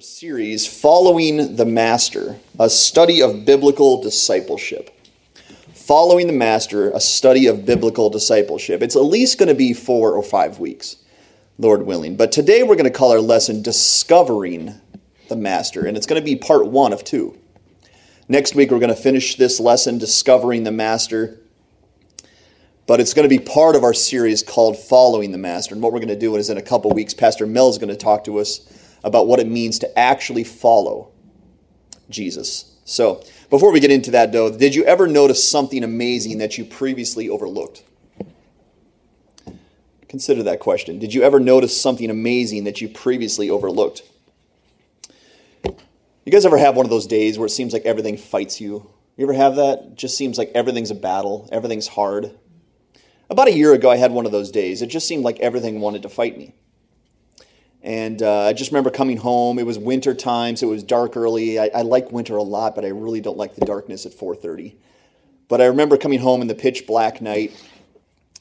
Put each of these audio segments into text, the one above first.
series Following the Master, a study of biblical discipleship. Following the Master, a study of biblical discipleship. It's at least going to be four or five weeks, Lord willing. But today we're going to call our lesson Discovering the Master, and it's going to be part one of two. Next week we're going to finish this lesson, Discovering the Master. But it's going to be part of our series called Following the Master. And what we're going to do is in a couple weeks, Pastor Mel is going to talk to us about what it means to actually follow Jesus. So, before we get into that, though, did you ever notice something amazing that you previously overlooked? Consider that question. Did you ever notice something amazing that you previously overlooked? You guys ever have one of those days where it seems like everything fights you? You ever have that? It just seems like everything's a battle, everything's hard. About a year ago, I had one of those days. It just seemed like everything wanted to fight me. And uh, I just remember coming home. It was winter time, so it was dark early. I, I like winter a lot, but I really don't like the darkness at 4:30. But I remember coming home in the pitch black night,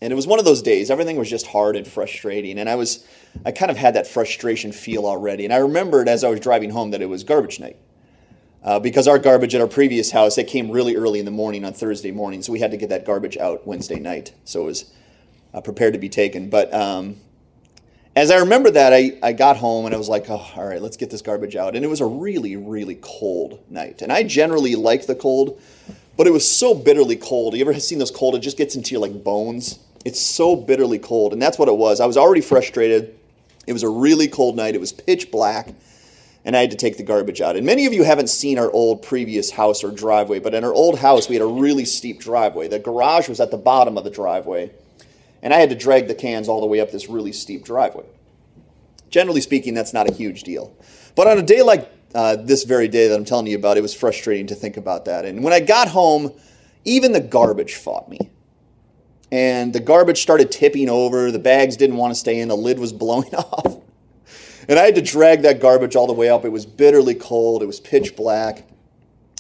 and it was one of those days. Everything was just hard and frustrating, and I was, I kind of had that frustration feel already. And I remembered as I was driving home that it was garbage night. Uh, because our garbage at our previous house, it came really early in the morning on Thursday morning, so we had to get that garbage out Wednesday night. So it was uh, prepared to be taken. But um, as I remember that, I, I got home and I was like, oh, all right, let's get this garbage out. And it was a really, really cold night. And I generally like the cold, but it was so bitterly cold. You ever seen those cold? It just gets into your like bones. It's so bitterly cold. And that's what it was. I was already frustrated. It was a really cold night. It was pitch black. And I had to take the garbage out. And many of you haven't seen our old previous house or driveway, but in our old house, we had a really steep driveway. The garage was at the bottom of the driveway and I had to drag the cans all the way up this really steep driveway. Generally speaking, that's not a huge deal. But on a day like uh, this very day that I'm telling you about, it was frustrating to think about that. And when I got home, even the garbage fought me. And the garbage started tipping over, the bags didn't want to stay in, the lid was blowing off. And I had to drag that garbage all the way up. It was bitterly cold, it was pitch black.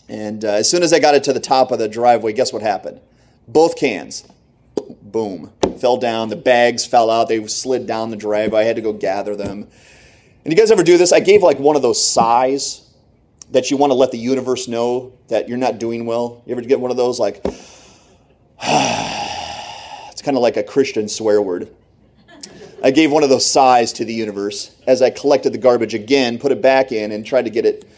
And uh, as soon as I got it to the top of the driveway, guess what happened? Both cans, boom, fell down. The bags fell out. They slid down the driveway. I had to go gather them. And you guys ever do this? I gave like one of those sighs that you want to let the universe know that you're not doing well. You ever get one of those like, it's kind of like a Christian swear word. I gave one of those sighs to the universe as I collected the garbage again, put it back in, and tried to get it,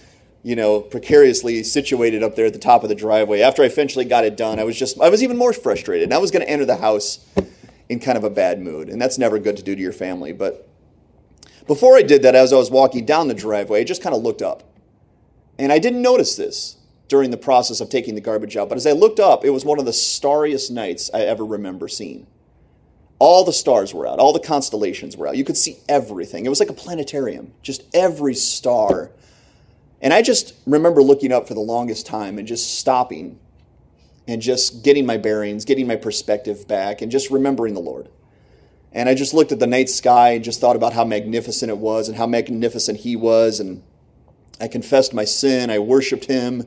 you know, precariously situated up there at the top of the driveway. After I eventually got it done, I was just, I was even more frustrated. And I was going to enter the house in kind of a bad mood. And that's never good to do to your family. But before I did that, as I was walking down the driveway, I just kind of looked up. And I didn't notice this during the process of taking the garbage out. But as I looked up, it was one of the starriest nights I ever remember seeing. All the stars were out, all the constellations were out. You could see everything. It was like a planetarium, just every star. And I just remember looking up for the longest time and just stopping and just getting my bearings, getting my perspective back, and just remembering the Lord. And I just looked at the night sky and just thought about how magnificent it was and how magnificent He was. And I confessed my sin, I worshiped Him,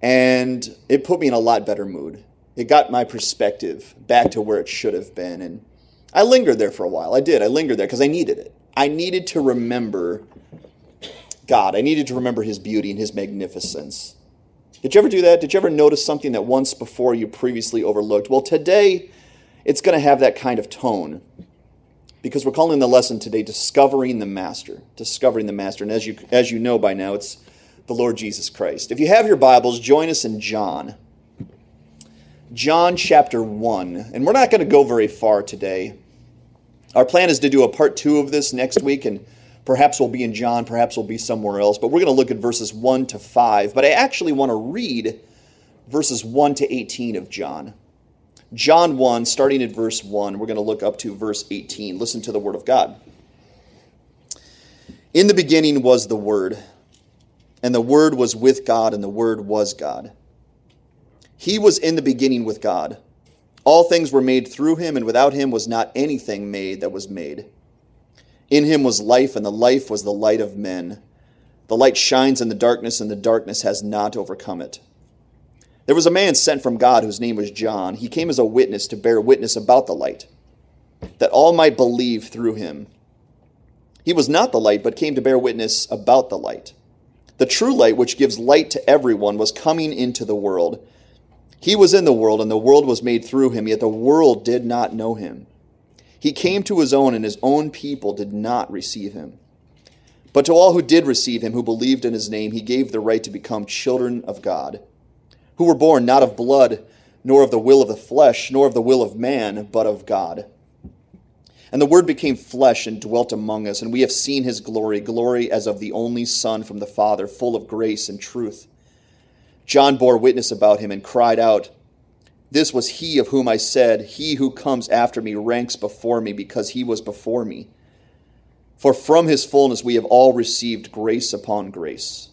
and it put me in a lot better mood. It got my perspective back to where it should have been. And I lingered there for a while. I did. I lingered there because I needed it. I needed to remember God. I needed to remember His beauty and His magnificence. Did you ever do that? Did you ever notice something that once before you previously overlooked? Well, today it's going to have that kind of tone because we're calling the lesson today Discovering the Master. Discovering the Master. And as you, as you know by now, it's the Lord Jesus Christ. If you have your Bibles, join us in John. John chapter 1. And we're not going to go very far today. Our plan is to do a part two of this next week, and Perhaps we'll be in John, perhaps we'll be somewhere else, but we're going to look at verses 1 to 5. But I actually want to read verses 1 to 18 of John. John 1, starting at verse 1, we're going to look up to verse 18. Listen to the word of God. In the beginning was the Word, and the Word was with God, and the Word was God. He was in the beginning with God. All things were made through him, and without him was not anything made that was made. In him was life, and the life was the light of men. The light shines in the darkness, and the darkness has not overcome it. There was a man sent from God whose name was John. He came as a witness to bear witness about the light, that all might believe through him. He was not the light, but came to bear witness about the light. The true light, which gives light to everyone, was coming into the world. He was in the world, and the world was made through him, yet the world did not know him. He came to his own, and his own people did not receive him. But to all who did receive him, who believed in his name, he gave the right to become children of God, who were born not of blood, nor of the will of the flesh, nor of the will of man, but of God. And the Word became flesh and dwelt among us, and we have seen his glory, glory as of the only Son from the Father, full of grace and truth. John bore witness about him and cried out, This was he of whom I said, He who comes after me ranks before me, because he was before me. For from his fullness we have all received grace upon grace.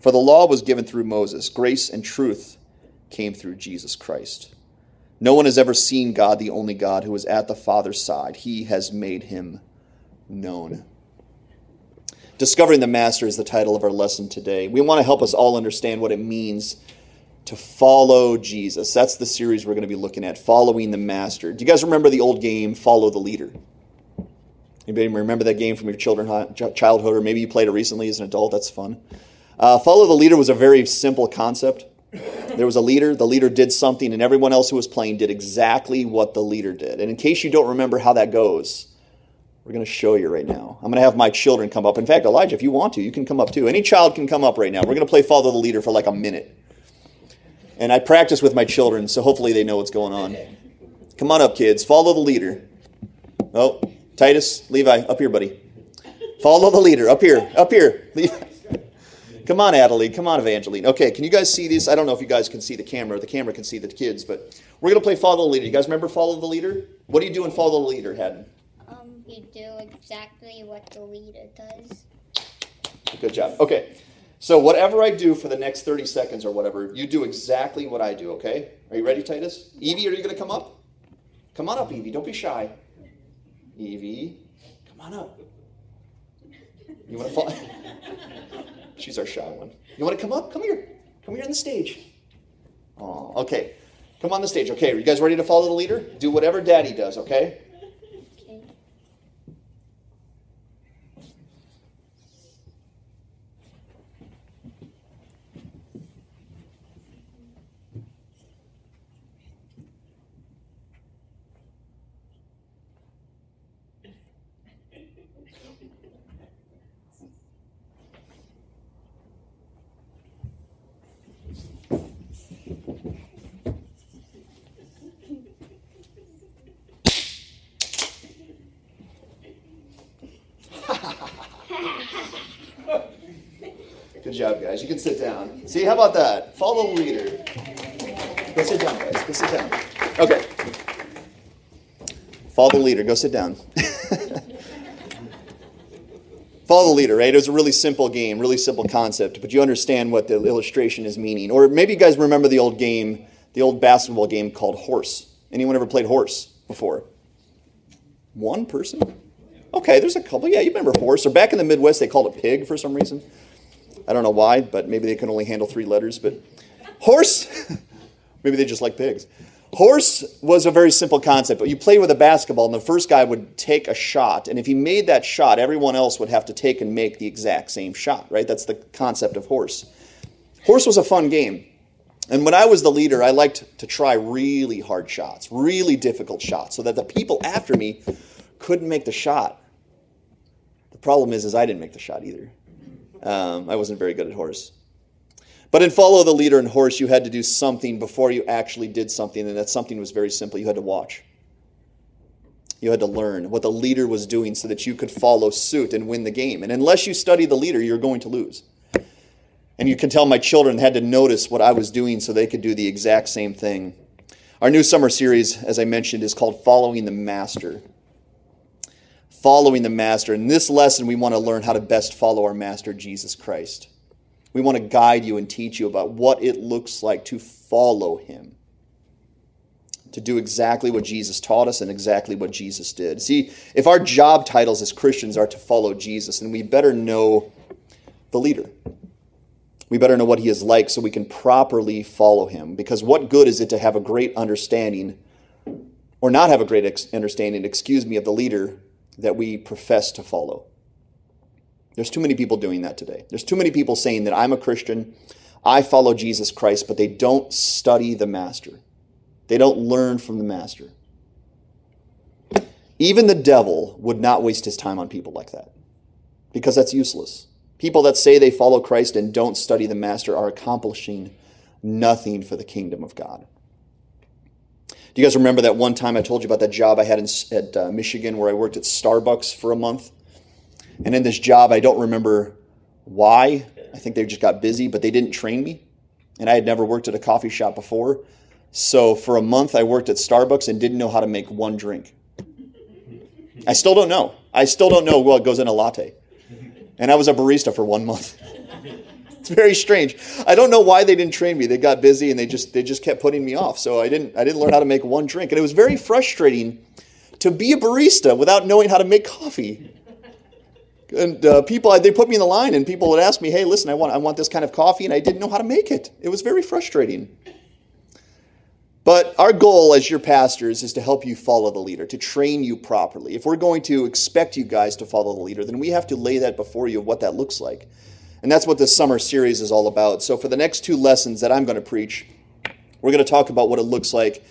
For the law was given through Moses, grace and truth came through Jesus Christ. No one has ever seen God, the only God, who is at the Father's side. He has made him known. Discovering the Master is the title of our lesson today. We want to help us all understand what it means to follow Jesus. That's the series we're going to be looking at, Following the Master. Do you guys remember the old game, Follow the Leader? Anybody remember that game from your children, childhood, or maybe you played it recently as an adult? That's fun. Uh, follow the leader was a very simple concept. There was a leader, the leader did something, and everyone else who was playing did exactly what the leader did. And in case you don't remember how that goes, we're going to show you right now. I'm going to have my children come up. In fact, Elijah, if you want to, you can come up too. Any child can come up right now. We're going to play follow the leader for like a minute. And I practice with my children, so hopefully they know what's going on. Come on up, kids. Follow the leader. Oh, Titus, Levi, up here, buddy. Follow the leader. Up here. Up here. Levi. Come on, Adeline. Come on, Evangeline. Okay, can you guys see these? I don't know if you guys can see the camera. The camera can see the kids, but we're going to play Follow the Leader. You guys remember Follow the Leader? What do you do in Follow the Leader, Haddon? Um, you do exactly what the leader does. Good job. Okay, so whatever I do for the next 30 seconds or whatever, you do exactly what I do, okay? Are you ready, Titus? Evie, are you going to come up? Come on up, Evie. Don't be shy. Evie, come on up. You want to fall? She's our shy one. You want to come up? Come here. Come here on the stage. Oh, okay. Come on the stage. Okay, are you guys ready to follow the leader? Do whatever daddy does, okay? Okay. Good job, guys. You can sit down. See, how about that? Follow the leader. Go sit down, guys. Go sit down. Okay. Follow the leader. Go sit down. Follow the leader, right? It was a really simple game, really simple concept, but you understand what the illustration is meaning. Or maybe you guys remember the old game, the old basketball game called Horse. Anyone ever played Horse before? One person? Okay, there's a couple. Yeah, you remember Horse. Or back in the Midwest, they called it Pig for some reason. I don't know why, but maybe they can only handle three letters. But horse, maybe they just like pigs. Horse was a very simple concept, but you play with a basketball, and the first guy would take a shot, and if he made that shot, everyone else would have to take and make the exact same shot, right? That's the concept of horse. Horse was a fun game. And when I was the leader, I liked to try really hard shots, really difficult shots, so that the people after me couldn't make the shot. The problem is, is I didn't make the shot either. Um, I wasn't very good at horse. But in Follow the Leader and Horse, you had to do something before you actually did something, and that something was very simple. You had to watch. You had to learn what the leader was doing so that you could follow suit and win the game. And unless you study the leader, you're going to lose. And you can tell my children had to notice what I was doing so they could do the exact same thing. Our new summer series, as I mentioned, is called Following the Master following the Master. In this lesson, we want to learn how to best follow our Master, Jesus Christ. We want to guide you and teach you about what it looks like to follow Him, to do exactly what Jesus taught us and exactly what Jesus did. See, if our job titles as Christians are to follow Jesus, then we better know the leader. We better know what he is like so we can properly follow him. Because what good is it to have a great understanding or not have a great understanding, excuse me, of the leader that we profess to follow. There's too many people doing that today. There's too many people saying that I'm a Christian, I follow Jesus Christ, but they don't study the Master. They don't learn from the Master. Even the devil would not waste his time on people like that because that's useless. People that say they follow Christ and don't study the Master are accomplishing nothing for the kingdom of God. Do you guys remember that one time I told you about that job I had in, at uh, Michigan where I worked at Starbucks for a month? And in this job, I don't remember why. I think they just got busy, but they didn't train me. And I had never worked at a coffee shop before. So for a month, I worked at Starbucks and didn't know how to make one drink. I still don't know. I still don't know what goes in a latte. And I was a barista for one month. Very strange. I don't know why they didn't train me. They got busy and they just they just kept putting me off. So I didn't I didn't learn how to make one drink. And it was very frustrating to be a barista without knowing how to make coffee. And uh, people, they put me in the line, and people would ask me, "Hey, listen, I want, I want this kind of coffee," and I didn't know how to make it. It was very frustrating. But our goal as your pastors is to help you follow the leader, to train you properly. If we're going to expect you guys to follow the leader, then we have to lay that before you of what that looks like. And that's what this summer series is all about. So for the next two lessons that I'm going to preach, we're going to talk about what it looks like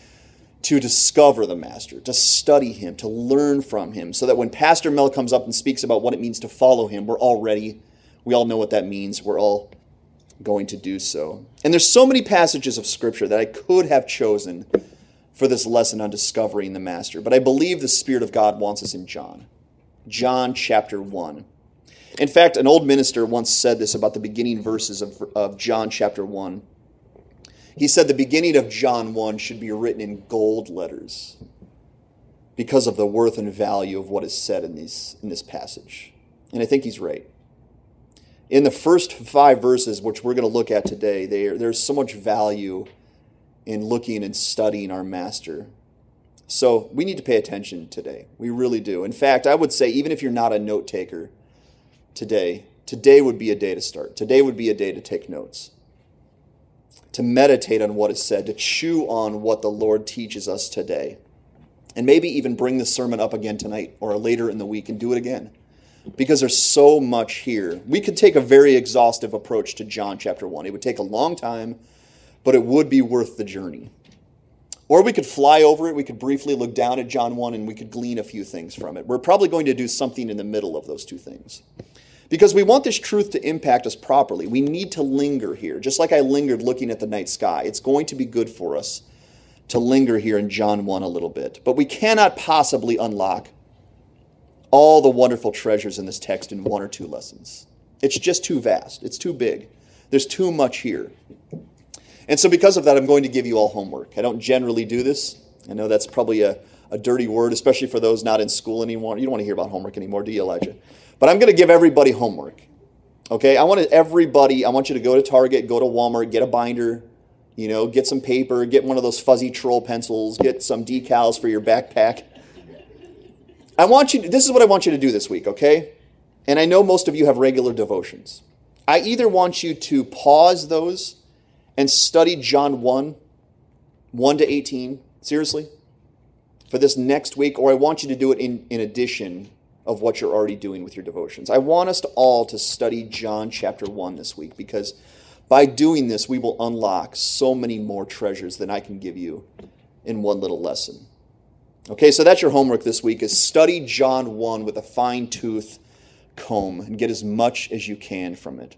to discover the master, to study him, to learn from him, so that when Pastor Mel comes up and speaks about what it means to follow him, we're all ready. We all know what that means. We're all going to do so. And there's so many passages of scripture that I could have chosen for this lesson on discovering the master, but I believe the Spirit of God wants us in John. John chapter 1. In fact, an old minister once said this about the beginning verses of, of John chapter 1. He said the beginning of John 1 should be written in gold letters because of the worth and value of what is said in, these, in this passage. And I think he's right. In the first five verses, which we're going to look at today, there's so much value in looking and studying our master. So we need to pay attention today. We really do. In fact, I would say, even if you're not a note taker today, today would be a day to start. Today would be a day to take notes, to meditate on what is said, to chew on what the Lord teaches us today, and maybe even bring the sermon up again tonight or later in the week and do it again because there's so much here. We could take a very exhaustive approach to John chapter 1. It would take a long time, but it would be worth the journey. Or we could fly over it, we could briefly look down at John 1 and we could glean a few things from it. We're probably going to do something in the middle of those two things. Because we want this truth to impact us properly. We need to linger here. Just like I lingered looking at the night sky, it's going to be good for us to linger here in John 1 a little bit. But we cannot possibly unlock all the wonderful treasures in this text in one or two lessons. It's just too vast, it's too big. There's too much here. And so, because of that, I'm going to give you all homework. I don't generally do this. I know that's probably a, a dirty word, especially for those not in school anymore. You don't want to hear about homework anymore, do you, Elijah? But I'm going to give everybody homework. Okay? I want everybody, I want you to go to Target, go to Walmart, get a binder, you know, get some paper, get one of those fuzzy troll pencils, get some decals for your backpack I want you to, this is what I want you to do this week, okay? And I know most of you have regular devotions. I either want you to pause those and study John 1, 1 to 18, seriously, for this next week, or I want you to do it in, in addition of what you're already doing with your devotions. I want us to all to study John chapter 1 this week because by doing this, we will unlock so many more treasures than I can give you in one little lesson. Okay, so that's your homework this week is study John 1 with a fine-tooth comb and get as much as you can from it.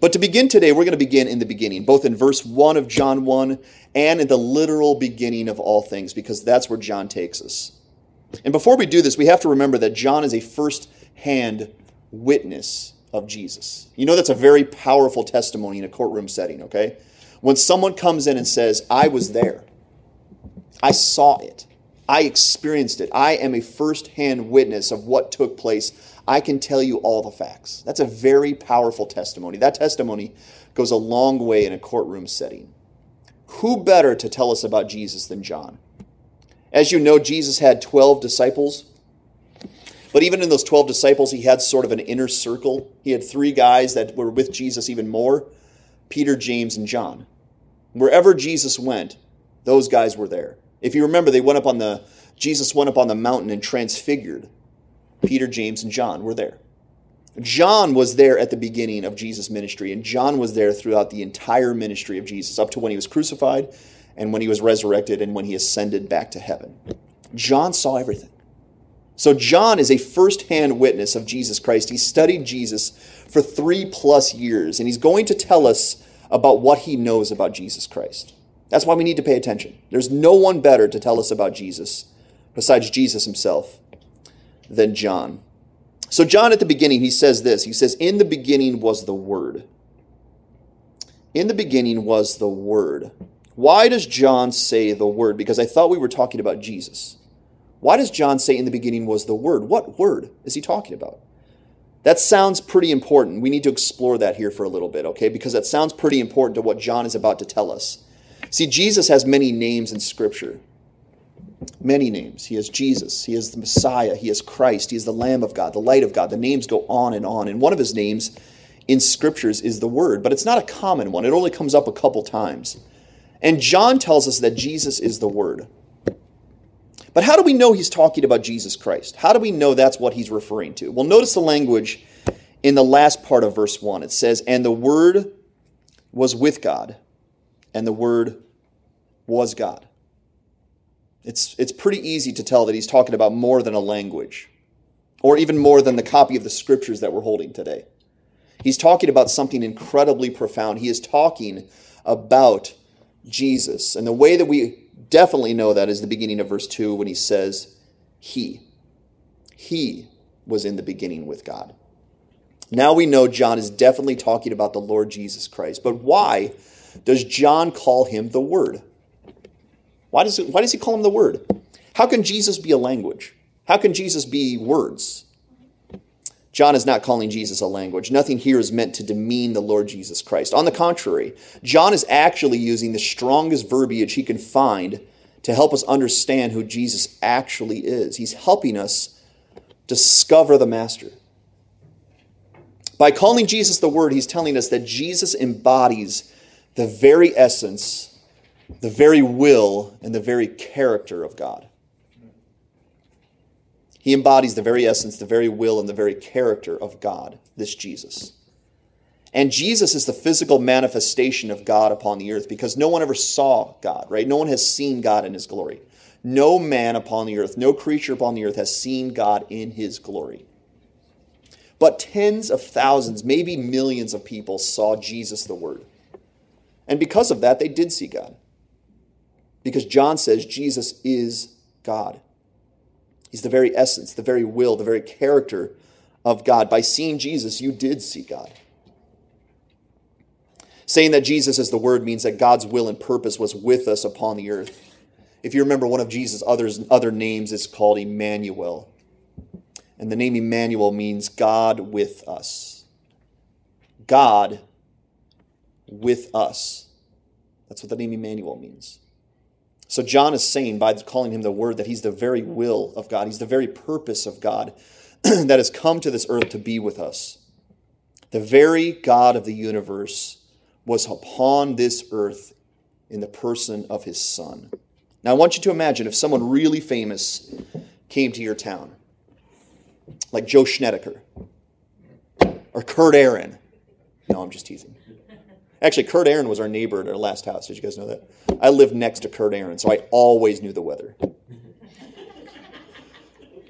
But to begin today, we're going to begin in the beginning, both in verse 1 of John 1 and in the literal beginning of all things, because that's where John takes us. And before we do this, we have to remember that John is a first hand witness of Jesus. You know, that's a very powerful testimony in a courtroom setting, okay? When someone comes in and says, I was there, I saw it, I experienced it. I am a first-hand witness of what took place. I can tell you all the facts. That's a very powerful testimony. That testimony goes a long way in a courtroom setting. Who better to tell us about Jesus than John? As you know, Jesus had 12 disciples. But even in those 12 disciples, he had sort of an inner circle. He had three guys that were with Jesus even more Peter, James, and John. Wherever Jesus went, those guys were there. If you remember, they went up on the Jesus went up on the mountain and transfigured. Peter, James, and John were there. John was there at the beginning of Jesus' ministry, and John was there throughout the entire ministry of Jesus, up to when he was crucified and when he was resurrected and when he ascended back to heaven. John saw everything. So, John is a first hand witness of Jesus Christ. He studied Jesus for three plus years, and he's going to tell us about what he knows about Jesus Christ. That's why we need to pay attention. There's no one better to tell us about Jesus besides Jesus himself than John. So, John at the beginning, he says this He says, In the beginning was the Word. In the beginning was the Word. Why does John say the Word? Because I thought we were talking about Jesus. Why does John say in the beginning was the Word? What Word is he talking about? That sounds pretty important. We need to explore that here for a little bit, okay? Because that sounds pretty important to what John is about to tell us. See, Jesus has many names in Scripture. Many names. He is Jesus. He is the Messiah. He is Christ. He is the Lamb of God, the light of God. The names go on and on. And one of his names in Scriptures is the Word, but it's not a common one. It only comes up a couple times. And John tells us that Jesus is the Word. But how do we know he's talking about Jesus Christ? How do we know that's what he's referring to? Well, notice the language in the last part of verse 1. It says, And the Word was with God, and the Word was God. It's, it's pretty easy to tell that he's talking about more than a language, or even more than the copy of the scriptures that we're holding today. He's talking about something incredibly profound. He is talking about Jesus. And the way that we definitely know that is the beginning of verse 2 when he says, He. He was in the beginning with God. Now we know John is definitely talking about the Lord Jesus Christ. But why does John call him the Word? Why does, why does he call him the Word? How can Jesus be a language? How can Jesus be words? John is not calling Jesus a language. Nothing here is meant to demean the Lord Jesus Christ. On the contrary, John is actually using the strongest verbiage he can find to help us understand who Jesus actually is. He's helping us discover the Master. By calling Jesus the Word, he's telling us that Jesus embodies the very essence, the very will, and the very character of God. He embodies the very essence, the very will, and the very character of God, this Jesus. And Jesus is the physical manifestation of God upon the earth because no one ever saw God, right? No one has seen God in his glory. No man upon the earth, no creature upon the earth has seen God in his glory. But tens of thousands, maybe millions of people saw Jesus the Word. And because of that, they did see God. Because John says Jesus is God. He's the very essence, the very will, the very character of God. By seeing Jesus, you did see God. Saying that Jesus is the Word means that God's will and purpose was with us upon the earth. If you remember, one of Jesus' others, other names is called Emmanuel. And the name Emmanuel means God with us. God with us. That's what the name Emmanuel means. So John is saying by calling him the Word that he's the very will of God, he's the very purpose of God that has come to this earth to be with us. The very God of the universe was upon this earth in the person of his Son. Now I want you to imagine if someone really famous came to your town, like Joe Snedeker or Kurt Aaron. No, I'm just teasing. Actually, Kurt Aaron was our neighbor at our last house. Did you guys know that? I lived next to Kurt Aaron, so I always knew the weather.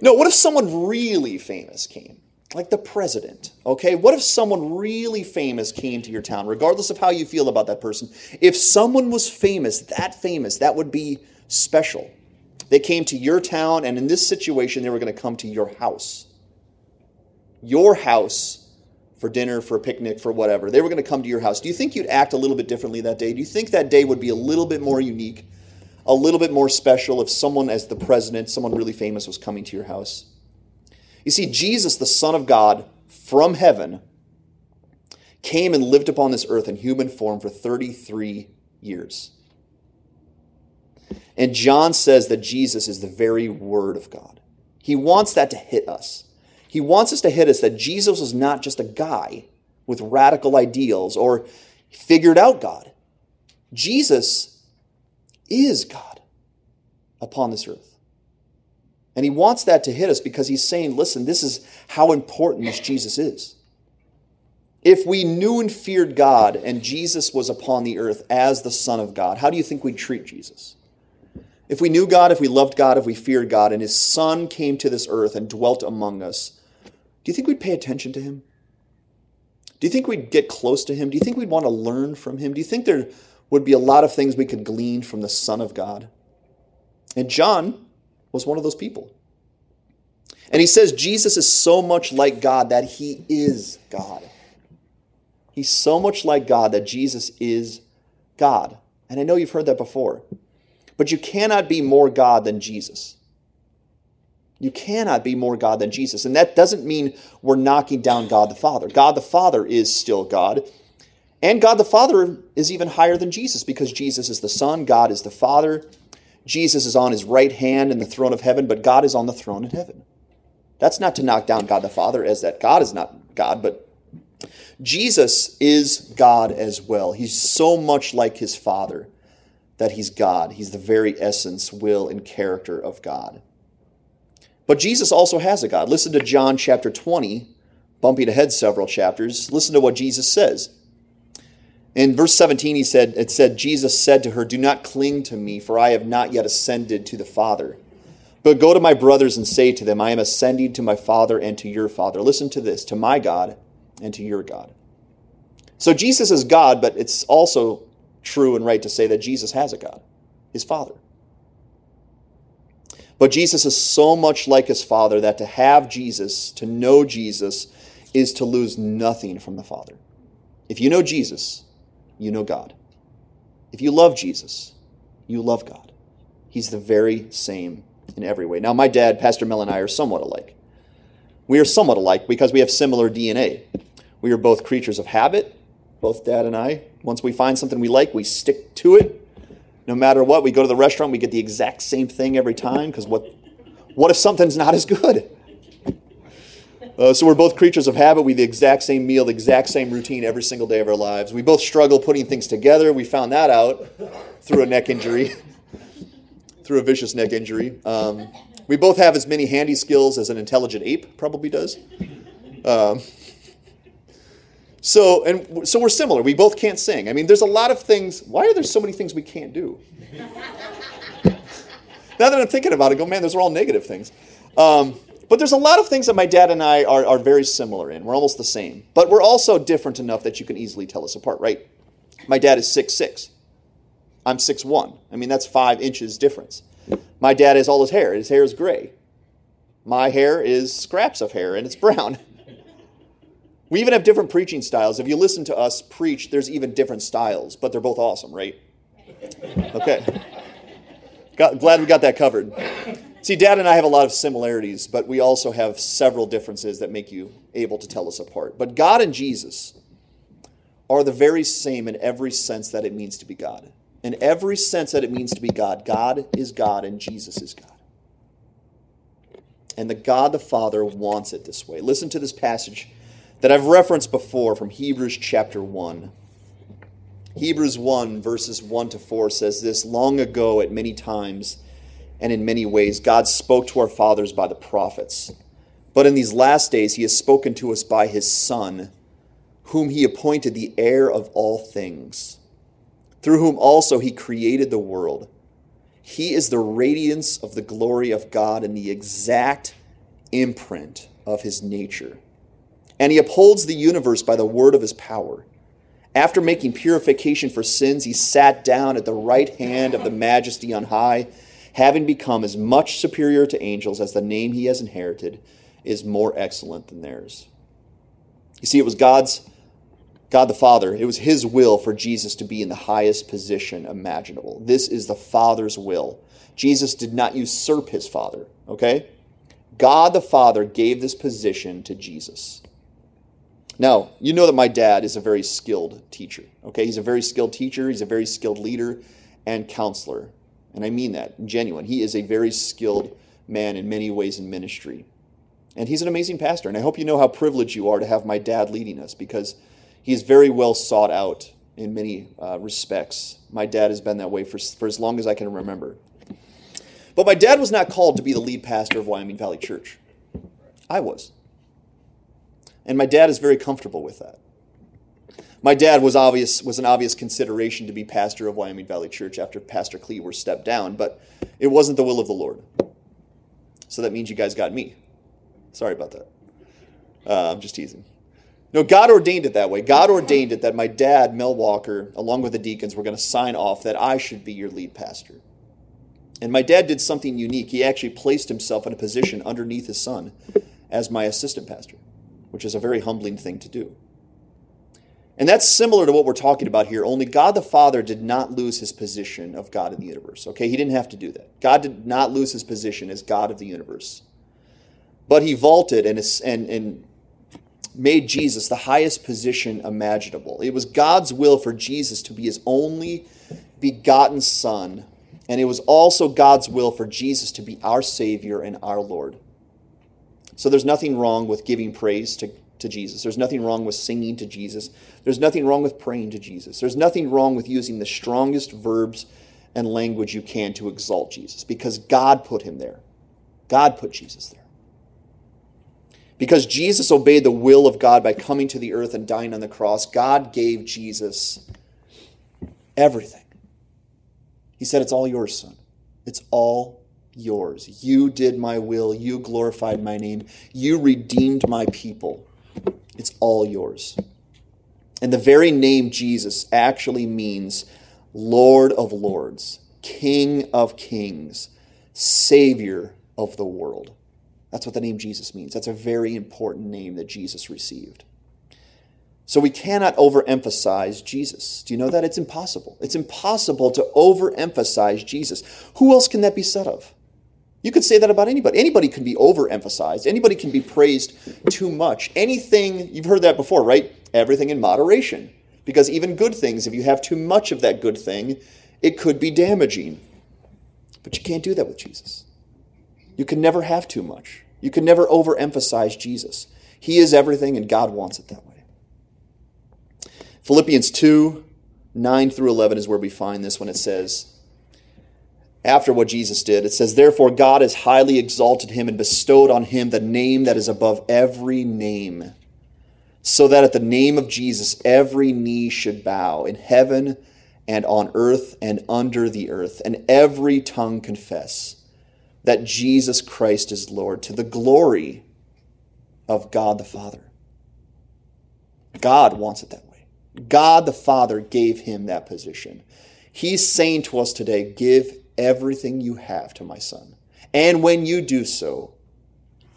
No, what if someone really famous came? Like the president, okay? What if someone really famous came to your town, regardless of how you feel about that person? If someone was famous, that famous, that would be special. They came to your town, and in this situation, they were going to come to your house. Your house for dinner, for a picnic, for whatever. They were going to come to your house. Do you think you'd act a little bit differently that day? Do you think that day would be a little bit more unique, a little bit more special if someone, as the president, someone really famous, was coming to your house? You see, Jesus, the Son of God from heaven, came and lived upon this earth in human form for 33 years. And John says that Jesus is the very Word of God. He wants that to hit us. He wants us to hit us that Jesus was not just a guy with radical ideals or figured out God. Jesus is God upon this earth. And he wants that to hit us because he's saying, listen, this is how important this Jesus is. If we knew and feared God and Jesus was upon the earth as the Son of God, how do you think we'd treat Jesus? If we knew God, if we loved God, if we feared God, and his Son came to this earth and dwelt among us, do you think we'd pay attention to him? Do you think we'd get close to him? Do you think we'd want to learn from him? Do you think there would be a lot of things we could glean from the Son of God? And John was one of those people. And he says Jesus is so much like God that he is God. He's so much like God that Jesus is God. And I know you've heard that before. But you cannot be more God than Jesus. You cannot be more God than Jesus. And that doesn't mean we're knocking down God the Father. God the Father is still God. And God the Father is even higher than Jesus because Jesus is the Son, God is the Father. Jesus is on his right hand in the throne of heaven, but God is on the throne in heaven. That's not to knock down God the Father as that God is not God, but Jesus is God as well. He's so much like his Father that he's God. He's the very essence, will, and character of God. But Jesus also has a God. Listen to John chapter 20, bumping ahead several chapters. Listen to what Jesus says. In verse 17, he said, it said, Jesus said to her, Do not cling to me, for I have not yet ascended to the Father. But go to my brothers and say to them, I am ascending to my Father and to your Father. Listen to this, to my God and to your God. So Jesus is God, but it's also true and right to say that Jesus has a God, his Father. But Jesus is so much like his Father that to have Jesus, to know Jesus, is to lose nothing from the Father. If you know Jesus, you know God. If you love Jesus, you love God. He's the very same in every way. Now, my dad, Pastor Mel, and I are somewhat alike. We are somewhat alike because we have similar DNA. We are both creatures of habit, both dad and I. Once we find something we like, we stick to it no matter what. We go to the restaurant, we get the exact same thing every time because what, what if something's not as good? Uh, so we're both creatures of habit. We the exact same meal, the exact same routine every single day of our lives. We both struggle putting things together. We found that out through a neck injury, through a vicious neck injury. Um, we both have as many handy skills as an intelligent ape probably does. Um, so, and so we're similar. We both can't sing. I mean, there's a lot of things. Why are there so many things we can't do? now that I'm thinking about it, go, man, those are all negative things. Um, but there's a lot of things that my dad and I are, are very similar in. We're almost the same. But we're also different enough that you can easily tell us apart, right? My dad is six six. I'm six one. I mean, that's five inches difference. My dad has all his hair. His hair is gray. My hair is scraps of hair, and it's brown. We even have different preaching styles. If you listen to us preach, there's even different styles, but they're both awesome, right? Okay. Got, glad we got that covered. See, Dad and I have a lot of similarities, but we also have several differences that make you able to tell us apart. But God and Jesus are the very same in every sense that it means to be God. In every sense that it means to be God, God is God and Jesus is God. And the God the Father wants it this way. Listen to this passage that I've referenced before from Hebrews chapter 1. Hebrews 1, verses 1 to 4 says this Long ago, at many times and in many ways, God spoke to our fathers by the prophets. But in these last days, He has spoken to us by His Son, whom He appointed the heir of all things, through whom also He created the world. He is the radiance of the glory of God and the exact imprint of His nature and he upholds the universe by the word of his power. After making purification for sins, he sat down at the right hand of the majesty on high, having become as much superior to angels as the name he has inherited is more excellent than theirs. You see, it was God's God the Father, it was his will for Jesus to be in the highest position imaginable. This is the Father's will. Jesus did not usurp his Father, okay? God the Father gave this position to Jesus. Now, you know that my dad is a very skilled teacher. Okay, he's a very skilled teacher, he's a very skilled leader and counselor. And I mean that, genuine. He is a very skilled man in many ways in ministry. And he's an amazing pastor. And I hope you know how privileged you are to have my dad leading us because he is very well sought out in many uh, respects. My dad has been that way for, for as long as I can remember. But my dad was not called to be the lead pastor of Wyoming Valley Church. I was. And my dad is very comfortable with that. My dad was obvious was an obvious consideration to be pastor of Wyoming Valley Church after Pastor Cleaver stepped down, but it wasn't the will of the Lord. So that means you guys got me. Sorry about that. Uh, I'm just teasing. No, God ordained it that way. God ordained it that my dad, Mel Walker, along with the deacons, were going to sign off that I should be your lead pastor. And my dad did something unique. He actually placed himself in a position underneath his son as my assistant pastor, which is a very humbling thing to do. And that's similar to what we're talking about here, only God the Father did not lose his position of God in the universe. Okay, he didn't have to do that. God did not lose his position as God of the universe. But he vaulted and, and, and made Jesus the highest position imaginable. It was God's will for Jesus to be his only begotten Son, and it was also God's will for Jesus to be our Savior and our Lord. So there's nothing wrong with giving praise to, to Jesus. There's nothing wrong with singing to Jesus. There's nothing wrong with praying to Jesus. There's nothing wrong with using the strongest verbs and language you can to exalt Jesus because God put him there. God put Jesus there. Because Jesus obeyed the will of God by coming to the earth and dying on the cross, God gave Jesus everything. He said, It's all yours, son. It's all yours. You did my will. You glorified my name. You redeemed my people. It's all yours. And the very name Jesus actually means Lord of Lords, King of Kings, Savior of the world. That's what the name Jesus means. That's a very important name that Jesus received. So we cannot overemphasize Jesus. Do you know that? It's impossible. It's impossible to overemphasize Jesus. Who else can that be said of? You could say that about anybody. Anybody can be overemphasized. Anybody can be praised too much. Anything, you've heard that before, right? Everything in moderation. Because even good things, if you have too much of that good thing, it could be damaging. But you can't do that with Jesus. You can never have too much. You can never overemphasize Jesus. He is everything, and God wants it that way. Philippians 2 9 through 11 is where we find this when it says, after what Jesus did, it says, Therefore God has highly exalted him and bestowed on him the name that is above every name, so that at the name of Jesus every knee should bow in heaven and on earth and under the earth, and every tongue confess that Jesus Christ is Lord to the glory of God the Father. God wants it that way. God the Father gave him that position. He's saying to us today, give everything you have to my son. And when you do so,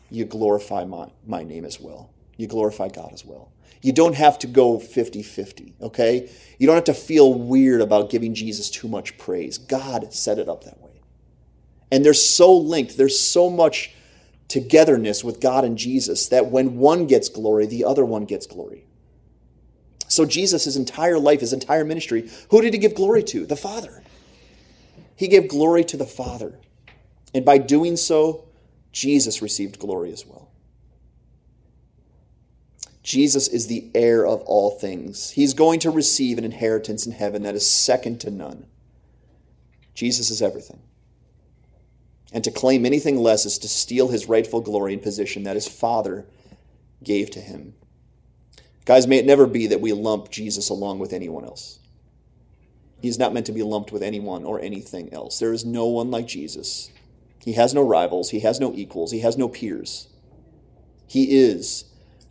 you glorify my, my name as well. You glorify God as well. You don't have to go 50 50, okay? You don't have to feel weird about giving Jesus too much praise. God set it up that way. And they're so linked, there's so much togetherness with God and Jesus that when one gets glory, the other one gets glory. So, Jesus, his entire life, his entire ministry, who did he give glory to? The Father. He gave glory to the Father. And by doing so, Jesus received glory as well. Jesus is the heir of all things. He's going to receive an inheritance in heaven that is second to none. Jesus is everything. And to claim anything less is to steal his rightful glory and position that his Father gave to him. Guys, may it never be that we lump Jesus along with anyone else. He is not meant to be lumped with anyone or anything else. There is no one like Jesus. He has no rivals, he has no equals, he has no peers. He is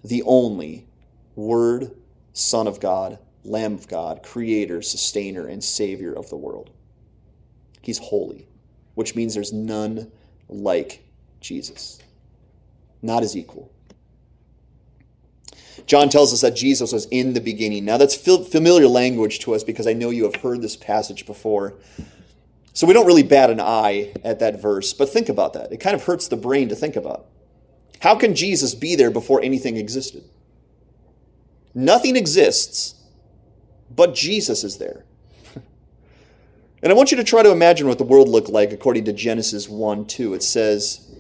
the only Word, Son of God, Lamb of God, Creator, Sustainer, and Savior of the world. He's holy which means there's none like Jesus, not his equal. John tells us that Jesus was in the beginning. Now, that's familiar language to us because I know you have heard this passage before. So we don't really bat an eye at that verse, but think about that. It kind of hurts the brain to think about. How can Jesus be there before anything existed? Nothing exists, but Jesus is there. And I want you to try to imagine what the world looked like according to Genesis 1 2. It says,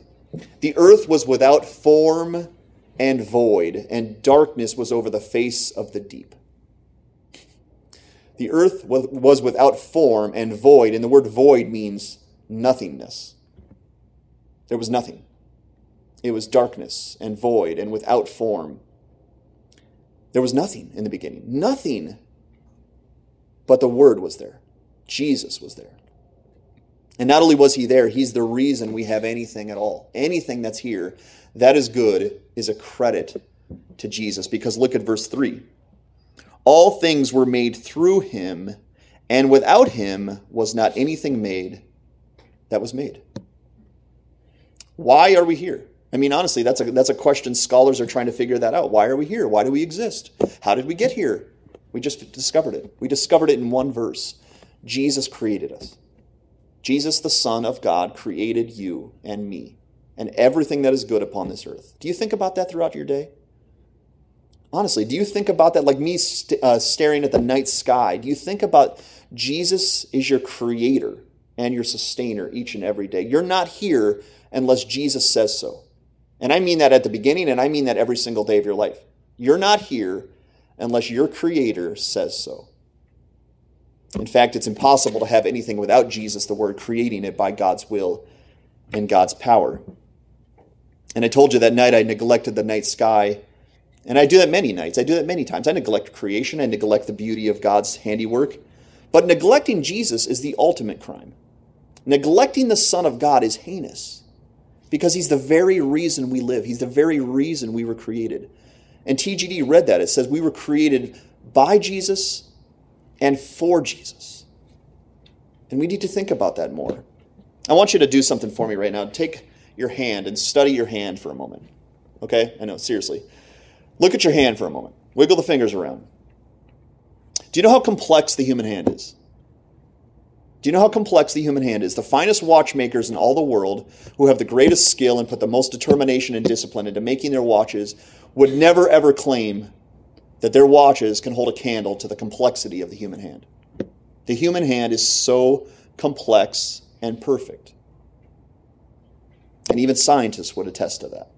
The earth was without form and void, and darkness was over the face of the deep. The earth was without form and void, and the word void means nothingness. There was nothing. It was darkness and void and without form. There was nothing in the beginning. Nothing. But the Word was there. Jesus was there. And not only was he there, he's the reason we have anything at all. Anything that's here that is good is a credit to Jesus. Because look at verse 3. All things were made through him, and without him was not anything made that was made. Why are we here? I mean, honestly, that's a, that's a question scholars are trying to figure that out. Why are we here? Why do we exist? How did we get here? We just discovered it. We discovered it in one verse. Jesus created us. Jesus, the Son of God, created you and me and everything that is good upon this earth. Do you think about that throughout your day? Honestly, do you think about that like me st- uh, staring at the night sky? Do you think about Jesus is your creator and your sustainer each and every day? You're not here unless Jesus says so. And I mean that at the beginning, and I mean that every single day of your life. You're not here unless your creator says so. In fact, it's impossible to have anything without Jesus, the Word, creating it by God's will and God's power. And I told you that night I neglected the night sky. And I do that many nights. I do that many times. I neglect creation. I neglect the beauty of God's handiwork. But neglecting Jesus is the ultimate crime. Neglecting the Son of God is heinous because he's the very reason we live. He's the very reason we were created. And TGD read that. It says we were created by Jesus and for Jesus. And we need to think about that more. I want you to do something for me right now. Take your hand and study your hand for a moment. Okay? I know, seriously. Look at your hand for a moment. Wiggle the fingers around. Do you know how complex the human hand is? Do you know how complex the human hand is? The finest watchmakers in all the world, who have the greatest skill and put the most determination and discipline into making their watches, would never ever claim that their watches can hold a candle to the complexity of the human hand. The human hand is so complex and perfect. And even scientists would attest to that.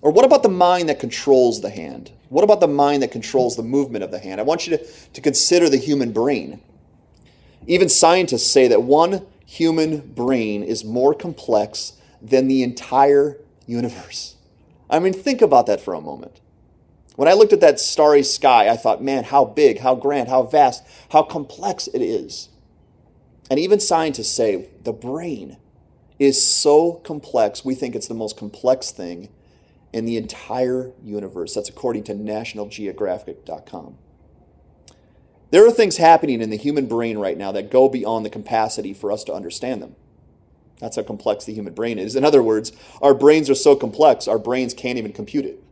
Or what about the mind that controls the hand? What about the mind that controls the movement of the hand? I want you to, to consider the human brain. Even scientists say that one human brain is more complex than the entire universe. I mean, think about that for a moment. When I looked at that starry sky, I thought, man, how big, how grand, how vast, how complex it is. And even scientists say the brain is so complex, we think it's the most complex thing in the entire universe. That's according to nationalgeographic.com. There are things happening in the human brain right now that go beyond the capacity for us to understand them. That's how complex the human brain is. In other words, our brains are so complex, our brains can't even compute it.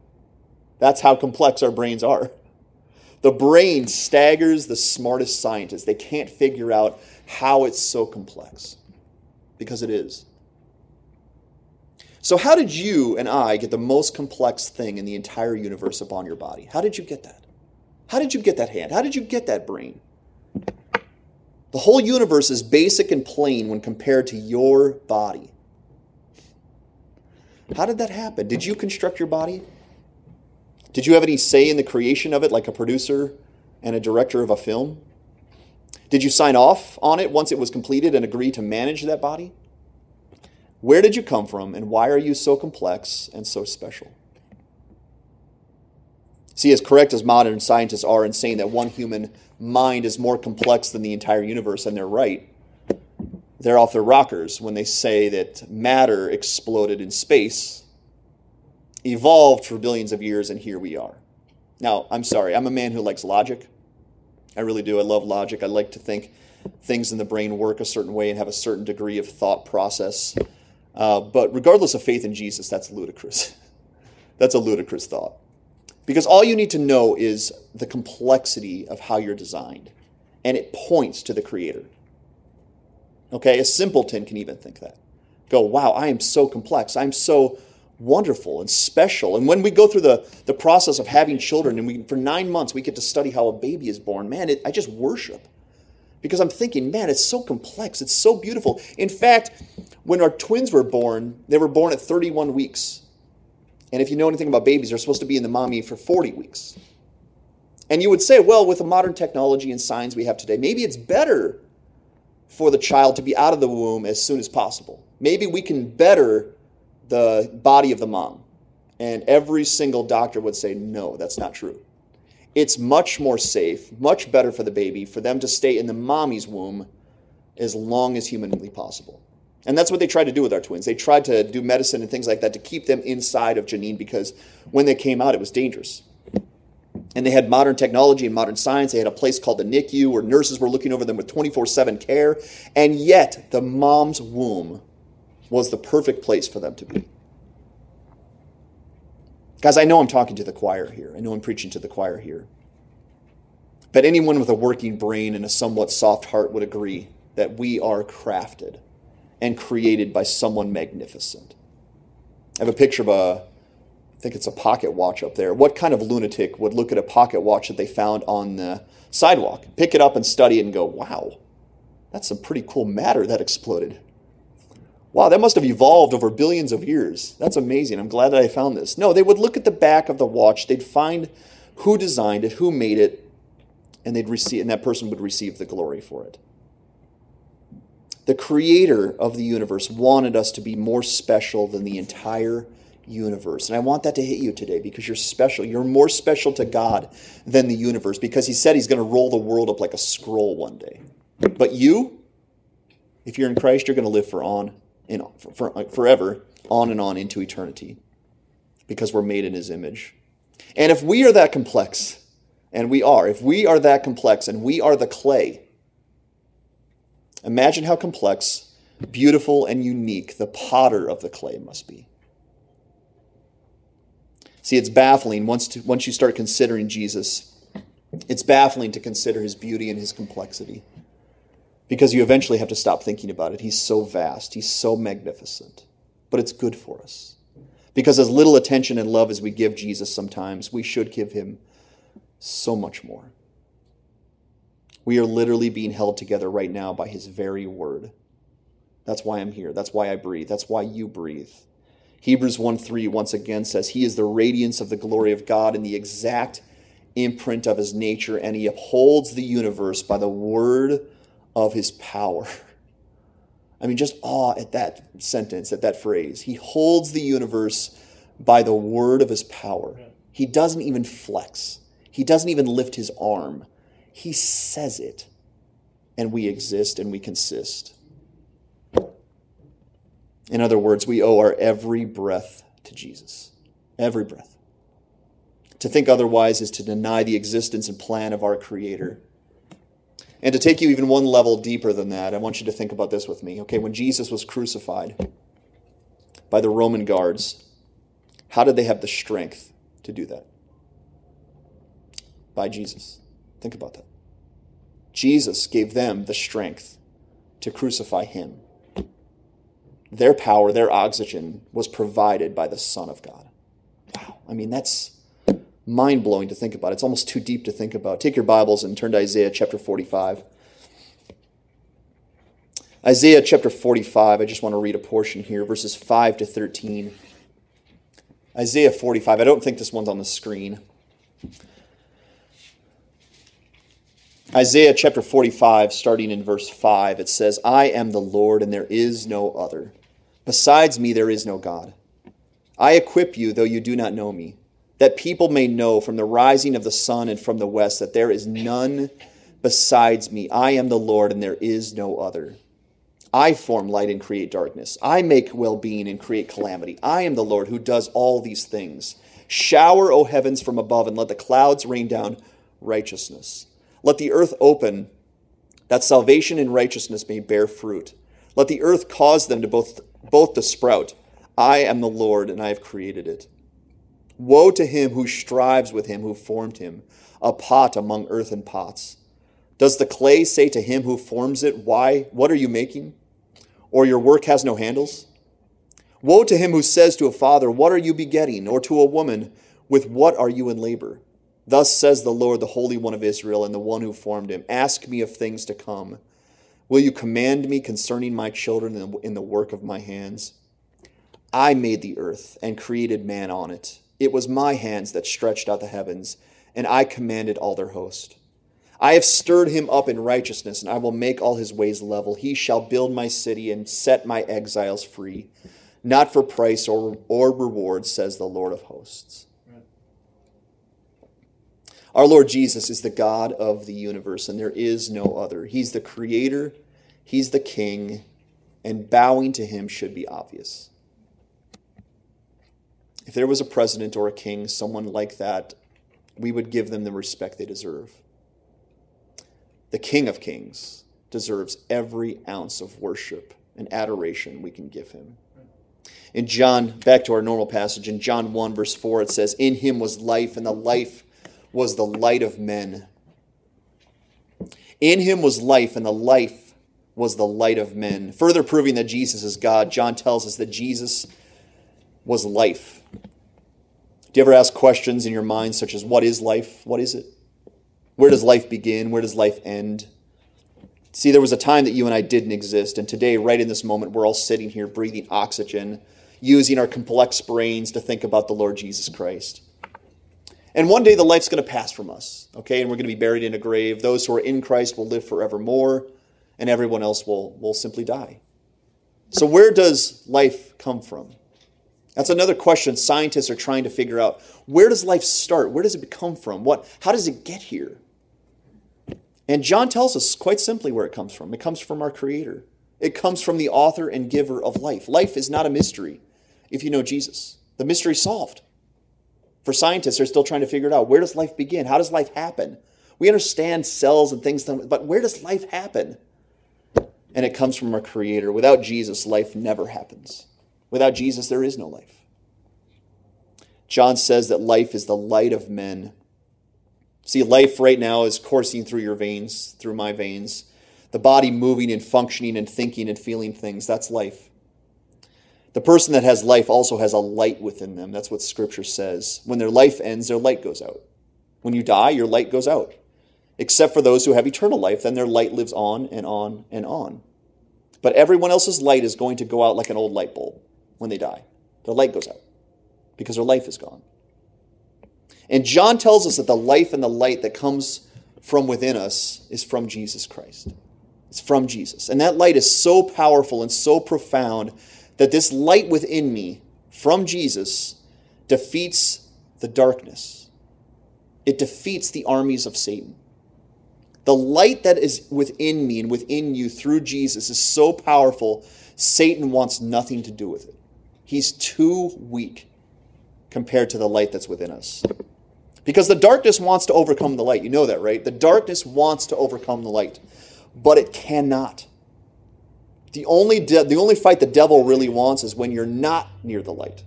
That's how complex our brains are. The brain staggers the smartest scientists. They can't figure out how it's so complex because it is. So, how did you and I get the most complex thing in the entire universe upon your body? How did you get that? How did you get that hand? How did you get that brain? The whole universe is basic and plain when compared to your body. How did that happen? Did you construct your body? Did you have any say in the creation of it, like a producer and a director of a film? Did you sign off on it once it was completed and agree to manage that body? Where did you come from, and why are you so complex and so special? See, as correct as modern scientists are in saying that one human mind is more complex than the entire universe, and they're right, they're off their rockers when they say that matter exploded in space, evolved for billions of years, and here we are. Now, I'm sorry, I'm a man who likes logic. I really do. I love logic. I like to think things in the brain work a certain way and have a certain degree of thought process. Uh, but regardless of faith in Jesus, that's ludicrous. that's a ludicrous thought. Because all you need to know is the complexity of how you're designed, and it points to the Creator. Okay, a simpleton can even think that. Go, wow, I am so complex. I'm so wonderful and special. And when we go through the, the process of having children, and we, for nine months we get to study how a baby is born, man, it, I just worship because I'm thinking, man, it's so complex. It's so beautiful. In fact, when our twins were born, they were born at 31 weeks. And if you know anything about babies, they're supposed to be in the mommy for 40 weeks. And you would say, well, with the modern technology and science we have today, maybe it's better for the child to be out of the womb as soon as possible. Maybe we can better the body of the mom. And every single doctor would say, no, that's not true. It's much more safe, much better for the baby for them to stay in the mommy's womb as long as humanly possible. And that's what they tried to do with our twins. They tried to do medicine and things like that to keep them inside of Janine because when they came out, it was dangerous. And they had modern technology and modern science. They had a place called the NICU where nurses were looking over them with 24 7 care. And yet, the mom's womb was the perfect place for them to be. Guys, I know I'm talking to the choir here. I know I'm preaching to the choir here. But anyone with a working brain and a somewhat soft heart would agree that we are crafted and created by someone magnificent. I have a picture of a, I think it's a pocket watch up there. What kind of lunatic would look at a pocket watch that they found on the sidewalk, pick it up and study it and go, wow, that's some pretty cool matter that exploded? Wow, that must have evolved over billions of years. That's amazing. I'm glad that I found this. No, they would look at the back of the watch, they'd find who designed it, who made it, and they'd receive and that person would receive the glory for it. The creator of the universe wanted us to be more special than the entire universe. And I want that to hit you today because you're special. You're more special to God than the universe because He said He's going to roll the world up like a scroll one day. But you, if you're in Christ, you're going to live for on in, for, forever, on and on into eternity, because we're made in his image. And if we are that complex, and we are, if we are that complex and we are the clay, imagine how complex, beautiful, and unique the potter of the clay must be. See, it's baffling once, to, once you start considering Jesus. It's baffling to consider his beauty and his complexity because you eventually have to stop thinking about it. He's so vast, he's so magnificent, but it's good for us. Because as little attention and love as we give Jesus sometimes, we should give him so much more. We are literally being held together right now by his very word. That's why I'm here. That's why I breathe. That's why you breathe. Hebrews 1 3 once again says, He is the radiance of the glory of God and the exact imprint of his nature, and he upholds the universe by the word of his power. I mean, just awe at that sentence, at that phrase. He holds the universe by the word of his power. He doesn't even flex, he doesn't even lift his arm. He says it, and we exist and we consist. In other words, we owe our every breath to Jesus. Every breath. To think otherwise is to deny the existence and plan of our Creator and to take you even one level deeper than that, I want you to think about this with me. Okay, when Jesus was crucified by the Roman guards, how did they have the strength to do that? By Jesus. Think about that. Jesus gave them the strength to crucify him. Their power, their oxygen was provided by the Son of God. Wow. I mean, that's mind blowing to think about. It's almost too deep to think about. Take your Bibles and turn to Isaiah chapter 45. Isaiah chapter 45, I just want to read a portion here, verses 5 to 13. Isaiah 45, I don't think this one's on the screen. Isaiah chapter 45, starting in verse 5, it says, I am the Lord, and there is no other. Besides me, there is no God. I equip you, though you do not know me that people may know from the rising of the sun and from the west that there is none besides me. I am the Lord, and there is no other. I form light and create darkness. I make well being and create calamity. I am the Lord who does all these things. Shower, O heavens, from above, and let the clouds rain down righteousness. Let the earth open, that salvation and righteousness may bear fruit. Let the earth cause them to both, both to sprout. I am the Lord, and I have created it. Woe to him who strives with him who formed him, a pot among earthen pots. Does the clay say to him who forms it, Why, what are you making? Or your work has no handles? Woe to him who says to a father, What are you begetting? Or to a woman, With what are you in labor? Thus says the Lord, the Holy One of Israel, and the one who formed him Ask me of things to come. Will you command me concerning my children in the work of my hands? I made the earth and created man on it. It was my hands that stretched out the heavens, and I commanded all their host. I have stirred him up in righteousness, and I will make all his ways level. He shall build my city and set my exiles free, not for price or, or reward, says the Lord of hosts. Our Lord Jesus is the God of the universe, and there is no other. He's the creator, He's the king, and bowing to Him should be obvious. If there was a president or a king, someone like that, we would give them the respect they deserve. The King of Kings deserves every ounce of worship and adoration we can give him. In John, back to our normal passage, in John 1, verse 4, it says, In him was life, and the life was the light of men. In him was life, and the life was the light of men. Further proving that Jesus is God, John tells us that Jesus was life. Do you ever ask questions in your mind, such as, What is life? What is it? Where does life begin? Where does life end? See, there was a time that you and I didn't exist, and today, right in this moment, we're all sitting here breathing oxygen, using our complex brains to think about the Lord Jesus Christ. And one day the life's going to pass from us, okay? And we're going to be buried in a grave. Those who are in Christ will live forevermore, and everyone else will, will simply die. So, where does life come from? That's another question scientists are trying to figure out. Where does life start? Where does it come from? What, how does it get here? And John tells us quite simply where it comes from. It comes from our Creator. It comes from the author and giver of life. Life is not a mystery if you know Jesus. The mystery solved. For scientists, they're still trying to figure it out. Where does life begin? How does life happen? We understand cells and things, but where does life happen? And it comes from our Creator. Without Jesus, life never happens. Without Jesus, there is no life. John says that life is the light of men. See, life right now is coursing through your veins, through my veins. The body moving and functioning and thinking and feeling things. That's life. The person that has life also has a light within them. That's what Scripture says. When their life ends, their light goes out. When you die, your light goes out. Except for those who have eternal life, then their light lives on and on and on. But everyone else's light is going to go out like an old light bulb when they die. Their light goes out because their life is gone. And John tells us that the life and the light that comes from within us is from Jesus Christ. It's from Jesus. And that light is so powerful and so profound that this light within me from Jesus defeats the darkness. It defeats the armies of Satan. The light that is within me and within you through Jesus is so powerful, Satan wants nothing to do with it. He's too weak compared to the light that's within us. Because the darkness wants to overcome the light. You know that, right? The darkness wants to overcome the light, but it cannot. The only, de- the only fight the devil really wants is when you're not near the light,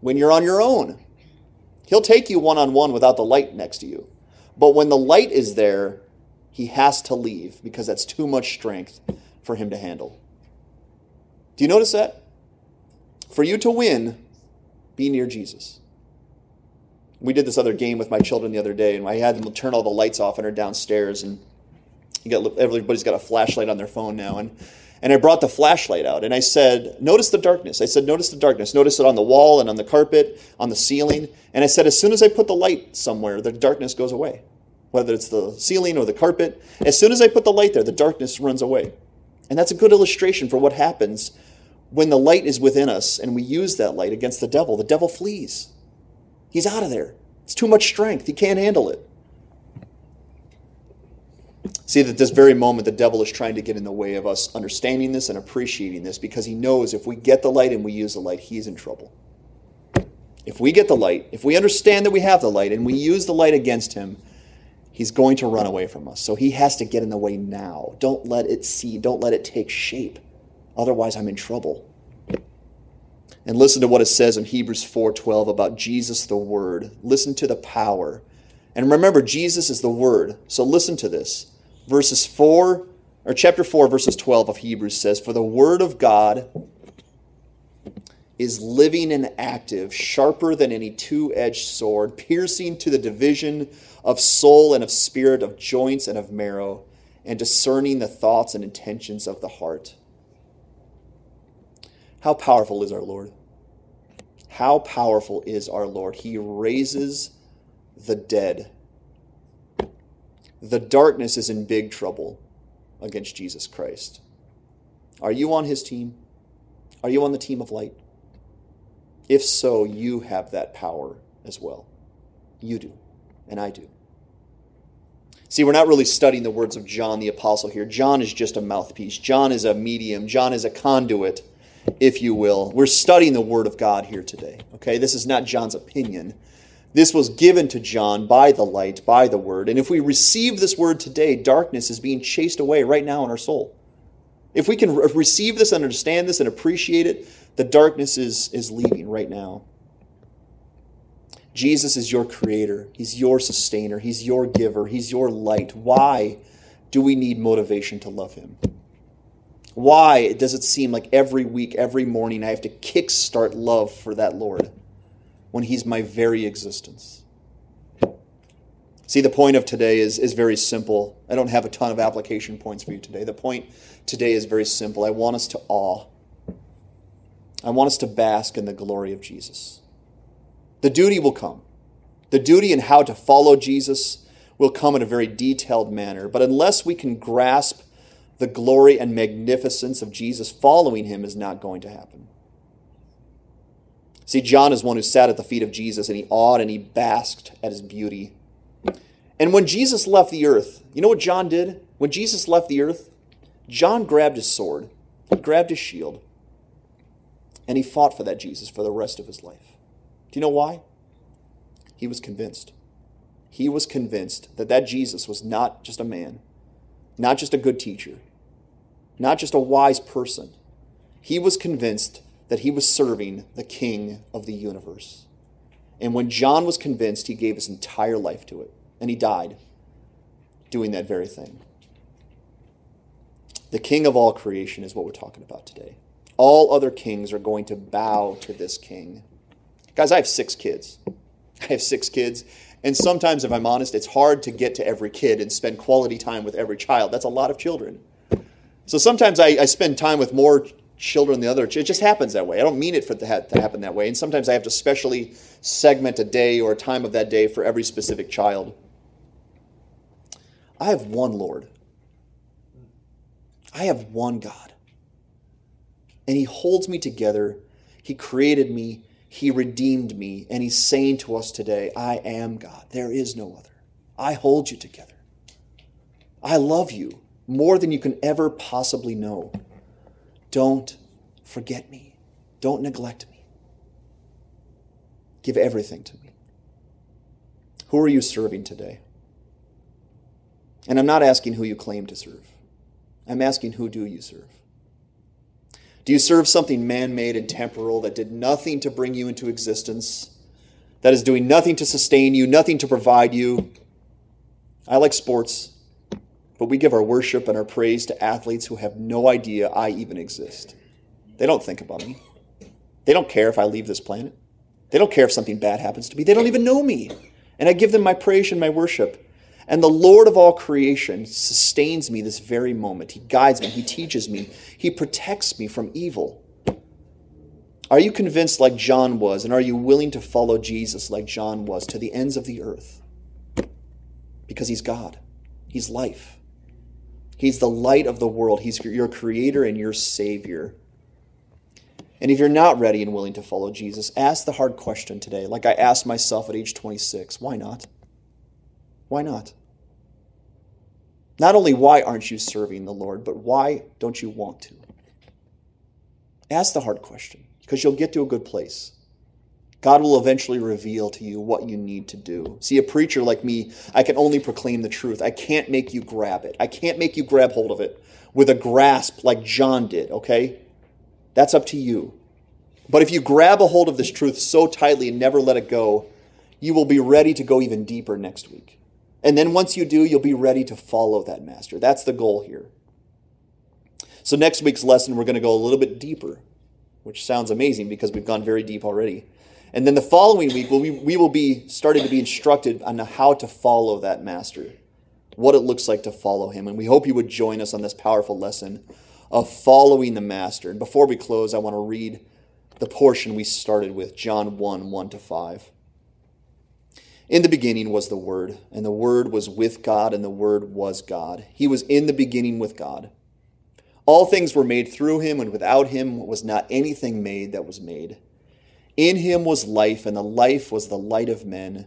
when you're on your own. He'll take you one on one without the light next to you. But when the light is there, he has to leave because that's too much strength for him to handle. Do you notice that? For you to win, be near Jesus. We did this other game with my children the other day, and I had them turn all the lights off and are downstairs, and you got everybody's got a flashlight on their phone now, and and I brought the flashlight out and I said, Notice the darkness. I said, Notice the darkness. Notice it on the wall and on the carpet, on the ceiling. And I said, As soon as I put the light somewhere, the darkness goes away. Whether it's the ceiling or the carpet, as soon as I put the light there, the darkness runs away. And that's a good illustration for what happens when the light is within us and we use that light against the devil. The devil flees, he's out of there. It's too much strength, he can't handle it. See, that this very moment, the devil is trying to get in the way of us understanding this and appreciating this because he knows if we get the light and we use the light, he's in trouble. If we get the light, if we understand that we have the light and we use the light against him, he's going to run away from us. So he has to get in the way now. Don't let it see, don't let it take shape. Otherwise, I'm in trouble. And listen to what it says in Hebrews 4:12 about Jesus the word. Listen to the power. And remember Jesus is the word. So listen to this verses 4 or chapter 4 verses 12 of Hebrews says for the word of God is living and active sharper than any two-edged sword piercing to the division of soul and of spirit of joints and of marrow and discerning the thoughts and intentions of the heart how powerful is our Lord how powerful is our Lord he raises the dead the darkness is in big trouble against Jesus Christ. Are you on his team? Are you on the team of light? If so, you have that power as well. You do, and I do. See, we're not really studying the words of John the Apostle here. John is just a mouthpiece, John is a medium, John is a conduit, if you will. We're studying the Word of God here today. Okay, this is not John's opinion. This was given to John by the light, by the Word. And if we receive this Word today, darkness is being chased away right now in our soul. If we can receive this and understand this and appreciate it, the darkness is, is leaving right now. Jesus is your creator. He's your sustainer. He's your giver. He's your light. Why do we need motivation to love him? Why does it seem like every week, every morning, I have to kickstart love for that Lord when he's my very existence? See, the point of today is, is very simple. I don't have a ton of application points for you today. The point today is very simple. I want us to awe. I want us to bask in the glory of Jesus. The duty will come. The duty and how to follow Jesus will come in a very detailed manner. But unless we can grasp the glory and magnificence of Jesus, following him is not going to happen. See, John is one who sat at the feet of Jesus and he awed and he basked at his beauty. And when Jesus left the earth, you know what John did? When Jesus left the earth, John grabbed his sword, he grabbed his shield, and he fought for that Jesus for the rest of his life. Do you know why? He was convinced. He was convinced that that Jesus was not just a man, not just a good teacher, not just a wise person. He was convinced that he was serving the king of the universe. And when John was convinced, he gave his entire life to it, and he died doing that very thing. The king of all creation is what we're talking about today. All other kings are going to bow to this king. Guys, I have six kids. I have six kids. And sometimes, if I'm honest, it's hard to get to every kid and spend quality time with every child. That's a lot of children. So sometimes I, I spend time with more children than the other. It just happens that way. I don't mean it for to happen that way. And sometimes I have to specially segment a day or a time of that day for every specific child. I have one Lord. I have one God. And He holds me together. He created me. He redeemed me, and He's saying to us today, I am God. There is no other. I hold you together. I love you more than you can ever possibly know. Don't forget me. Don't neglect me. Give everything to me. Who are you serving today? And I'm not asking who you claim to serve. I'm asking who do you serve? Do you serve something man made and temporal that did nothing to bring you into existence, that is doing nothing to sustain you, nothing to provide you? I like sports, but we give our worship and our praise to athletes who have no idea I even exist. They don't think about me. They don't care if I leave this planet. They don't care if something bad happens to me. They don't even know me. And I give them my praise and my worship. And the Lord of all creation sustains me this very moment. He guides me, He teaches me, He protects me from evil. Are you convinced like John was, and are you willing to follow Jesus like John was to the ends of the earth? Because He's God, He's life, He's the light of the world, He's your creator and your Savior. And if you're not ready and willing to follow Jesus, ask the hard question today, like I asked myself at age 26 why not? Why not? Not only why aren't you serving the Lord, but why don't you want to? Ask the hard question because you'll get to a good place. God will eventually reveal to you what you need to do. See, a preacher like me, I can only proclaim the truth. I can't make you grab it. I can't make you grab hold of it with a grasp like John did, okay? That's up to you. But if you grab a hold of this truth so tightly and never let it go, you will be ready to go even deeper next week. And then once you do, you'll be ready to follow that master. That's the goal here. So, next week's lesson, we're going to go a little bit deeper, which sounds amazing because we've gone very deep already. And then the following week, we, we will be starting to be instructed on how to follow that master, what it looks like to follow him. And we hope you would join us on this powerful lesson of following the master. And before we close, I want to read the portion we started with, John 1 1 to 5. In the beginning was the Word, and the Word was with God, and the Word was God. He was in the beginning with God. All things were made through him, and without him was not anything made that was made. In him was life, and the life was the light of men.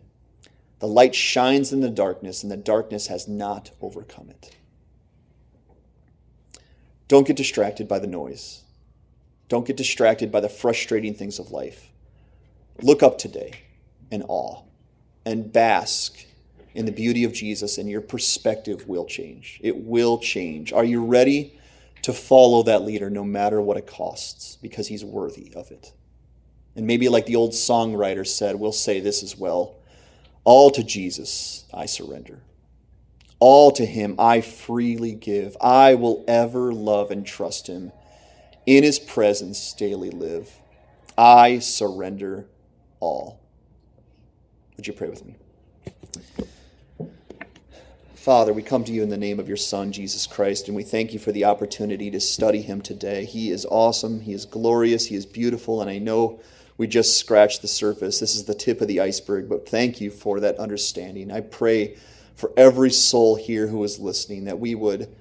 The light shines in the darkness, and the darkness has not overcome it. Don't get distracted by the noise. Don't get distracted by the frustrating things of life. Look up today in awe and bask in the beauty of Jesus, and your perspective will change. It will change. Are you ready to follow that leader no matter what it costs because he's worthy of it? And maybe, like the old songwriter said, we'll say this as well All to Jesus I surrender. All to him I freely give. I will ever love and trust him. In his presence daily live. I surrender all. Would you pray with me? Father, we come to you in the name of your Son, Jesus Christ, and we thank you for the opportunity to study him today. He is awesome, he is glorious, he is beautiful, and I know we just scratched the surface. This is the tip of the iceberg, but thank you for that understanding. I pray for every soul here who is listening that we would,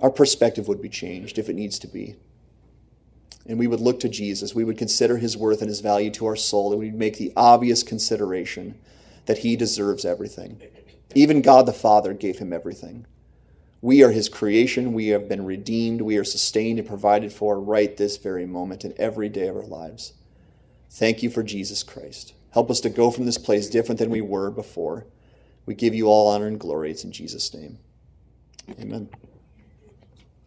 our perspective would be changed if it needs to be. And we would look to Jesus. We would consider his worth and his value to our soul, and we'd make the obvious consideration that he deserves everything. Even God the Father gave him everything. We are his creation. We have been redeemed. We are sustained and provided for right this very moment and every day of our lives. Thank you for Jesus Christ. Help us to go from this place different than we were before. We give you all honor and glory. It's in Jesus' name. Amen.